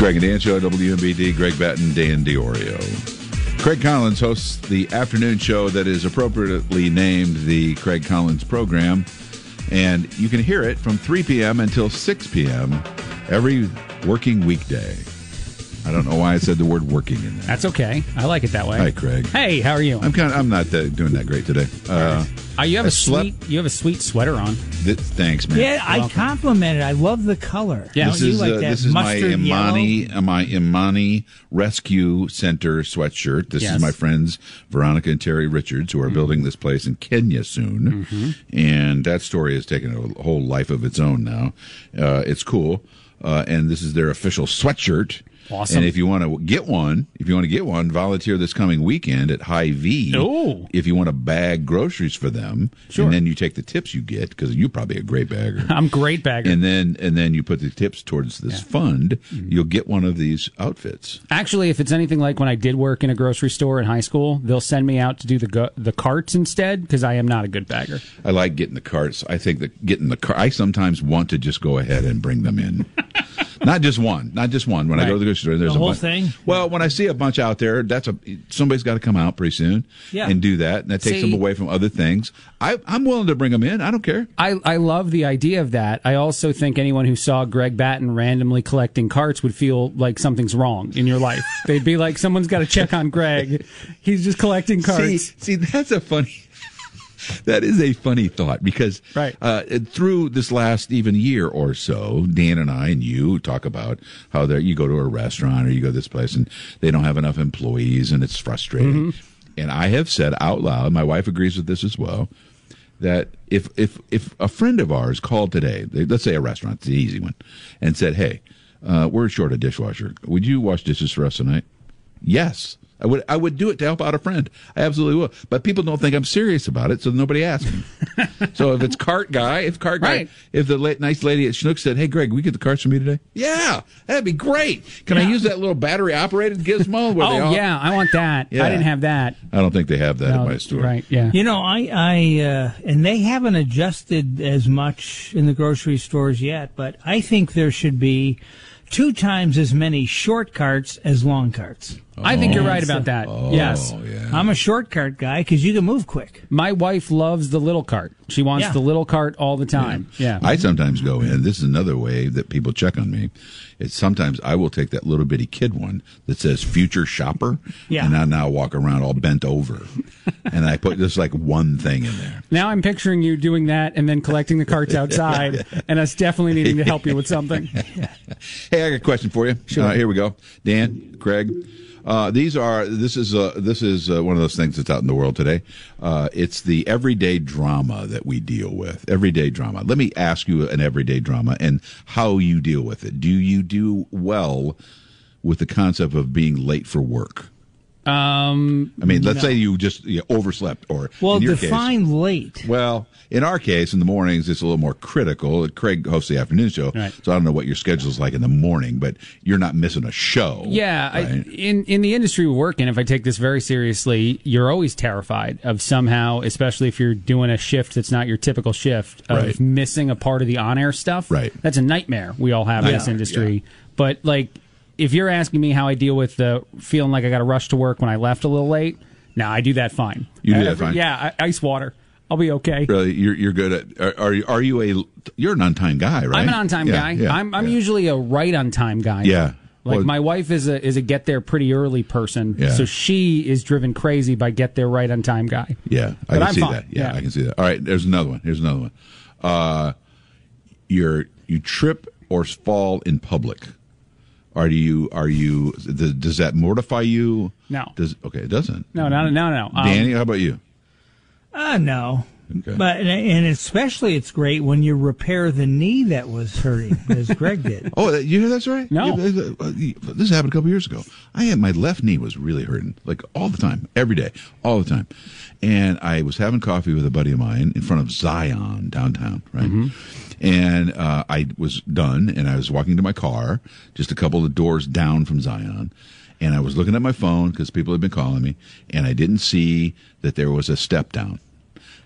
Greg and Dan Show, WMBD, Greg Batten, Dan Diorio. Craig Collins hosts the afternoon show that is appropriately named the Craig Collins Program. And you can hear it from 3 p.m. until 6 p.m. every working weekday. I don't know why I said the word working in there. That's okay. I like it that way. Hi, Craig. Hey, how are you? I'm kind of, I'm not that, doing that great today. Uh, Uh, you have I a slept- sweet you have a sweet sweater on. th- thanks, man. Yeah, I compliment it. I love the color. Yeah. Don't This you is like uh, that this is my mustard Imani yellow? uh, my Imani Rescue Center sweatshirt. This Yes. is my friends Veronica and Terry Richards who are building this place in Kenya soon, and that story has taken a whole life of its own now. Uh, it's cool, uh, and this is their official sweatshirt. Awesome. And if you want to get one, if you want to get one, volunteer this coming weekend at Hy-Vee. Oh. If you want to bag groceries for them, Sure. and then you take the tips you get because you're probably a great bagger I'm great bagger. and then and then you put the tips towards this fund, mm-hmm. you'll get one of these outfits. Actually, if it's anything like when I did work in a grocery store in high school, they'll send me out to do the go- the carts instead because I am not a good bagger. I like getting the carts. I think that getting the car. I sometimes want to just go ahead and bring them in. not just one, not just one. When I go to the grocery store, there's The a whole bunch. thing? Well, when I see a bunch out there, that's a somebody's got to come out pretty soon Yeah. and do that, and that takes See- them away from other things. I, I'm willing to bring them in. I don't care. I, I love the idea of that. I also think anyone who saw Greg Batten randomly collecting carts would feel like something's wrong in your life. They'd be like, someone's got to check on Greg. He's just collecting See, carts. see, that's a funny. That is a funny thought because Right. uh, through this last even year or so, Dan and I and you talk about how there you go to a restaurant or you go to this place and they don't have enough employees and it's frustrating. And I have said out loud, my wife agrees with this as well, that if if if a friend of ours called today, let's say a restaurant, it's the easy one, and said, "Hey, uh, we're short a dishwasher. Would you wash dishes for us tonight?" Yes. I would I would do it to help out a friend. I absolutely would. But people don't think I'm serious about it, so nobody asks me. so if it's cart guy, if cart guy, Right. if the la- nice lady at Schnucks said, "Hey Greg, we get the carts for me today?" Yeah, that'd be great. Can I use that little battery operated gizmo? Where they Oh all- yeah, I want that. Yeah. I didn't have that. I don't think they have that No, at my store. Right? Yeah. You know, I, I, uh, and they haven't adjusted as much in the grocery stores yet, but I think there should be two times as many short carts as long carts. I think you're right about that. yes. Oh yeah. I'm a short cart guy because you can move quick. My wife loves the little cart. She wants Yeah. the little cart all the time. Yeah. I sometimes go in. This is another way that people check on me. It's sometimes I will take that little bitty kid one that says "future shopper," Yeah. and I now walk around all bent over, and I put just like one thing in there. now I'm picturing you doing that and then collecting the carts outside, and us definitely needing to help you with something. Hey, I got a question for you. Sure. Uh, here we go. Dan, Craig. Uh, these are this is uh, this is uh, one of those things that's out in the world today. Uh, it's the everyday drama that we deal with. Everyday drama. Let me ask you an everyday drama and how you deal with it. Do you do well with the concept of being late for work? Um, I mean, let's say you just you overslept, or Well, in your case, define late. well, in our case, in the mornings, it's a little more critical. Craig hosts the afternoon show, Right. so I don't know what your schedule's like in the morning, but you're not missing a show. yeah, I, in in the industry we work in, if I take this very seriously, you're always terrified of somehow, especially if you're doing a shift that's not your typical shift, of Right. missing a part of the on-air stuff. Right. That's a nightmare we all have in this Yeah, industry. But like, if you're asking me how I deal with the feeling like I got to rush to work when I left a little late, now I do that fine. You do that fine? Yeah, I, ice water. I'll be okay. really, you're you're good at. Are are you, are you a? You're an on time guy, right? I'm an on-time Yeah, guy. yeah, I'm I'm yeah. usually a right on time guy. Yeah. Like Well- my wife is a is a get there pretty early person, Yeah. so she is driven crazy by get there right on time guy. Yeah, I But can I'm see fine. that. Yeah, Yeah. I can see that. All right, there's another one. Here's another one. Uh, you're you trip or fall in public. Are you are you? Does, does that mortify you? No. Does okay? It doesn't. No, no, no, no. Um, Danny, how about you? Uh, no. Okay. But and especially it's great when you repair the knee that was hurting, as Greg did. Oh, you hear that's right. No. Uh, this happened a couple years ago. I had my left knee was really hurting, like all the time, every day, all the time. And I was having coffee with a buddy of mine in front of Zion downtown, right? And uh, I was done, and I was walking to my car, just a couple of doors down from Zion. And I was looking at my phone because people had been calling me, and I didn't see that there was a step down.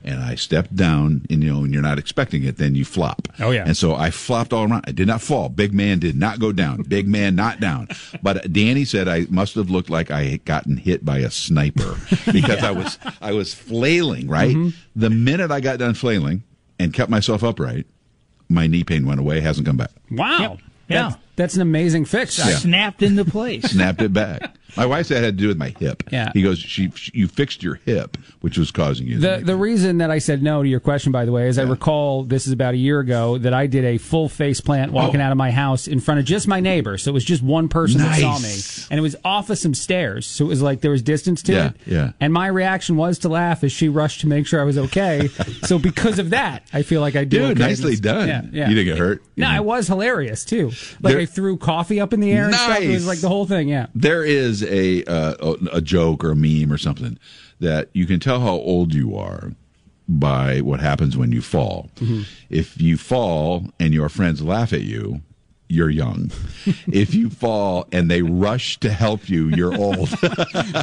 and I stepped down. And you know, when you're not expecting it, then you flop. Oh, yeah. And so I flopped all around. I did not fall. Big man did not go down. Big man not down. But Danny said I must have looked like I had gotten hit by a sniper because I was I was flailing. Right. Mm-hmm. The minute I got done flailing and kept myself upright, my knee pain went away. Hasn't come back. Wow. Yep. Yeah. That's, that's an amazing fix. Yeah. Snapped into place. Snapped it back. My wife said it had to do with my hip. Yeah. He goes, she, she you fixed your hip, which was causing you. The the reason that I said no to your question, by the way, is I recall this is about a year ago that I did a full face plant walking Oh. out of my house in front of just my neighbor. So it was just one person that saw me, and it was off of some stairs. So it was like there was distance to Yeah, it. yeah. And my reaction was to laugh as she rushed to make sure I was okay. so because of that, I feel like I did. Dude, okay nicely done. Yeah, yeah. You didn't get hurt. No, You it was hilarious too. Like There- I threw coffee up in the air and stuff. It was Nice. like the whole thing. Yeah. There is a, uh, a a joke or a meme or something that you can tell how old you are by what happens when you fall. Mm-hmm. If you fall and your friends laugh at you, you're young. if you fall and they rush to help you, you're old.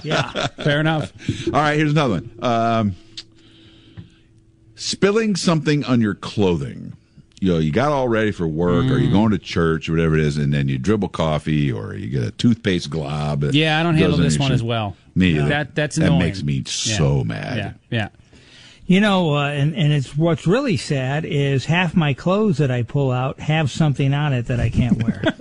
Yeah. Fair enough. All right, here's another one. Um, spilling something on your clothing. You know, you got all ready for work, or Mm. you're going to church, or whatever it is, and then you dribble coffee, or you get a toothpaste glob. Yeah, I don't handle this one shirt. as well. Me either. That that's that makes me Yeah. so mad. Yeah. Yeah. You know, uh, and and it's what's really sad is half my clothes that I pull out have something on it that I can't wear.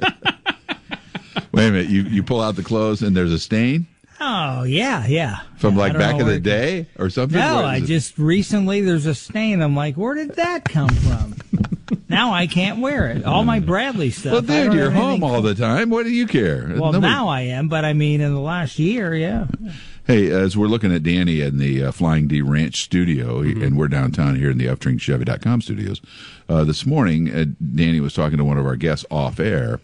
Wait a minute, you you pull out the clothes and there's a stain oh yeah, yeah. from like back in the day or something. No, I is it? just recently there's a stain. I'm like, where did that come from? now I can't wear it. All my Bradley stuff. Well, dude, you're home anything- all the time. What do you care? Well, Nobody- now I am, but I mean, in the last year, yeah. Hey, as we're looking at Danny in the uh, Flying D Ranch studio, Mm-hmm. and we're downtown here in the UftringChevy.com studios, uh, this morning, uh, Danny was talking to one of our guests off air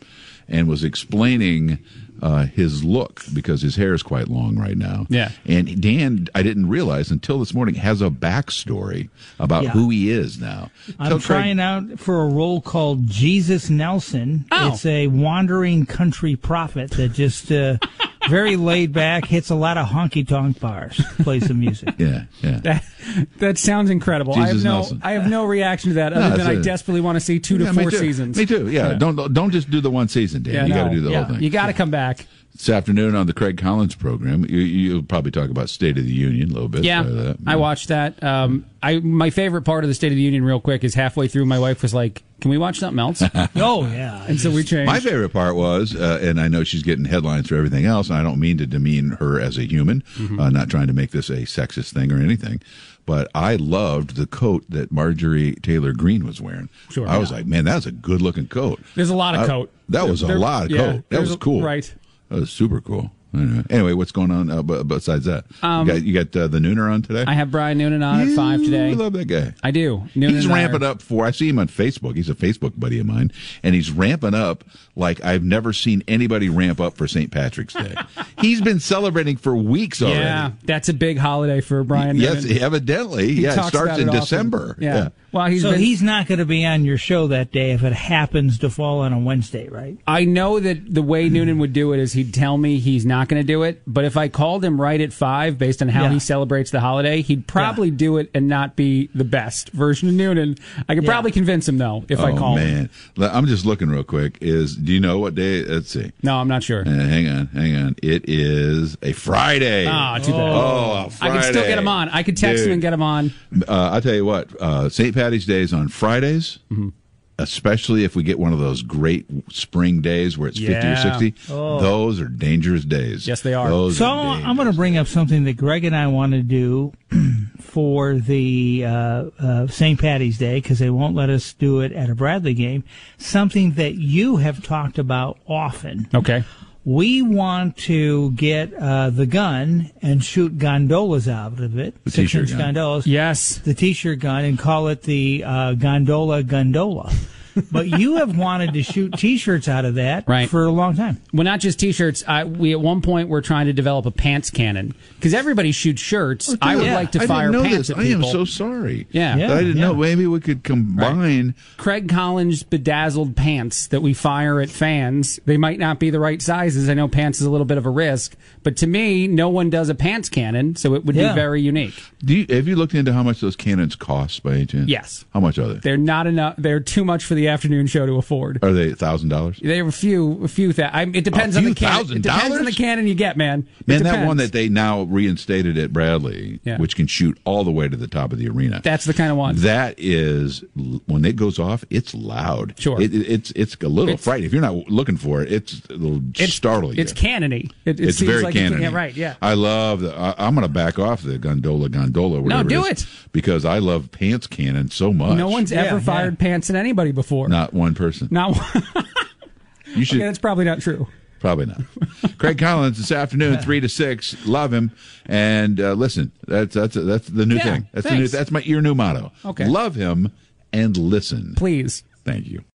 and was explaining uh, his look because his hair is quite long right now. Yeah. And Dan, I didn't realize until this morning, has a backstory about Yeah. who he is now. I'm Tell Craig- trying out for a role called Jesus Nelson. Oh. It's a wandering country prophet that just uh, very laid back, hits a lot of honky tonk bars, plays some music. Yeah, yeah. That, that sounds incredible. I have no, Nelson. I have no reaction to that other No, than I desperately want to see two to Yeah, me four too. seasons. Me too. Yeah. Don't don't just do the one season, Dan. Yeah, you got to do the Yeah. whole thing. You got to come back. This afternoon on the Craig Collins program. You, you'll probably talk about State of the Union a little bit. Yeah, Uh, that- I watched that. Um, I my favorite part of the State of the Union, real quick, is halfway through. My wife was like, "Can we watch something else?" Oh, yeah. and so we changed. My favorite part was, uh, and I know she's getting headlines for everything else, and I don't mean to demean her as a human, Mm-hmm. uh, not trying to make this a sexist thing or anything, but I loved the coat that Marjorie Taylor Greene was wearing. Sure, I was like, man, that's a good looking coat. There's a lot of I- coat. That was a lot of yeah, coat. That there's was a- cool. right. That was super cool. Anyway, what's going on uh, b- besides that? you got, you got uh, the Nooner on today? Um, I have Brian Noonan on at five today. I love that guy. I do. Noonan He's ramping are- up for. I see him on Facebook. He's a Facebook buddy of mine, and he's ramping up like I've never seen anybody ramp up for St. Patrick's Day. he's been celebrating for weeks already. Yeah, that's a big holiday for Brian. Yes, Noonan. evidently. He yeah, it starts in it often. December. Yeah. Well, he's so been, he's not going to be on your show that day if it happens to fall on a Wednesday, right? I know that the way Noonan would do it is he'd tell me he's not going to do it, but if I called him right at five based on how Yeah. he celebrates the holiday, he'd probably do it and not be the best version of Noonan. I could Yeah. probably convince him though if I oh call him. man, Le- I'm just looking real quick. Is do you know what day? Let's see. No, I'm not sure. Uh, hang on, hang on. It is a Friday. Ah, too bad. Oh, a I Friday. can still get him on. I could text him and get him on. Uh, I'll tell you what, uh, St. Patty's Day is on Fridays, Mm-hmm. especially if we get one of those great spring days where it's 50 or Yeah. 60. Those are dangerous days. Yes, they are. Those So are I'm going to bring up something that Greg and I want to do for the uh, uh, St. Patty's Day because they won't let us do it at a Bradley game. Something that you have talked about often. Okay. We want to get uh, the gun and shoot gondolas out of it. The six-inch t-shirt gun. gondolas. Yes. The t-shirt gun and call it the uh, gondola gondola. But you have wanted to shoot T-shirts out of that Right. for a long time. Well, not just t-shirts. I, we at one point were trying to develop a pants cannon because everybody shoots shirts. Oh, I would yeah. like to I fire didn't know pants this. at I am so sorry. Yeah. Yeah. I didn't know. Maybe we could combine. Craig Collins bedazzled pants that we fire at fans. They might not be the right sizes. I know pants is a little bit of a risk, but to me, no one does a pants cannon, so it would Yeah. be very unique. Do you, have you looked into how much those cannons cost by any chance? Yes. How much are they? They're not enough. They're too much for the afternoon show to afford. Are they thousand dollars? They have a few, a few. Th- I, it depends A on the few cannon. thousand It depends on the cannon you get, man. It Man, that one that they now reinstated at Bradley, Yeah. which can shoot all the way to the top of the arena. That's the kind of one. That is when it goes off, it's loud. Sure. it, it- it's it's a little It's- frightening. If you're not looking for it, it's it'll it's startle you. It's cannony. It, it it's seems very like it yeah, right. Yeah. I love the. I, I'm going to back off the gondola gondola. Whatever do is, it. because I love pants cannon so much. no one's Yeah, ever yeah. fired pants at anybody before. Not one person. Not one. You should okay, that's probably not true. Probably not. Craig Collins this afternoon, three to six. Love him, and uh, listen. That's that's that's the new Yeah, thing. That's the new. That's my your new motto. Okay. Love him and listen. Please. Thank you.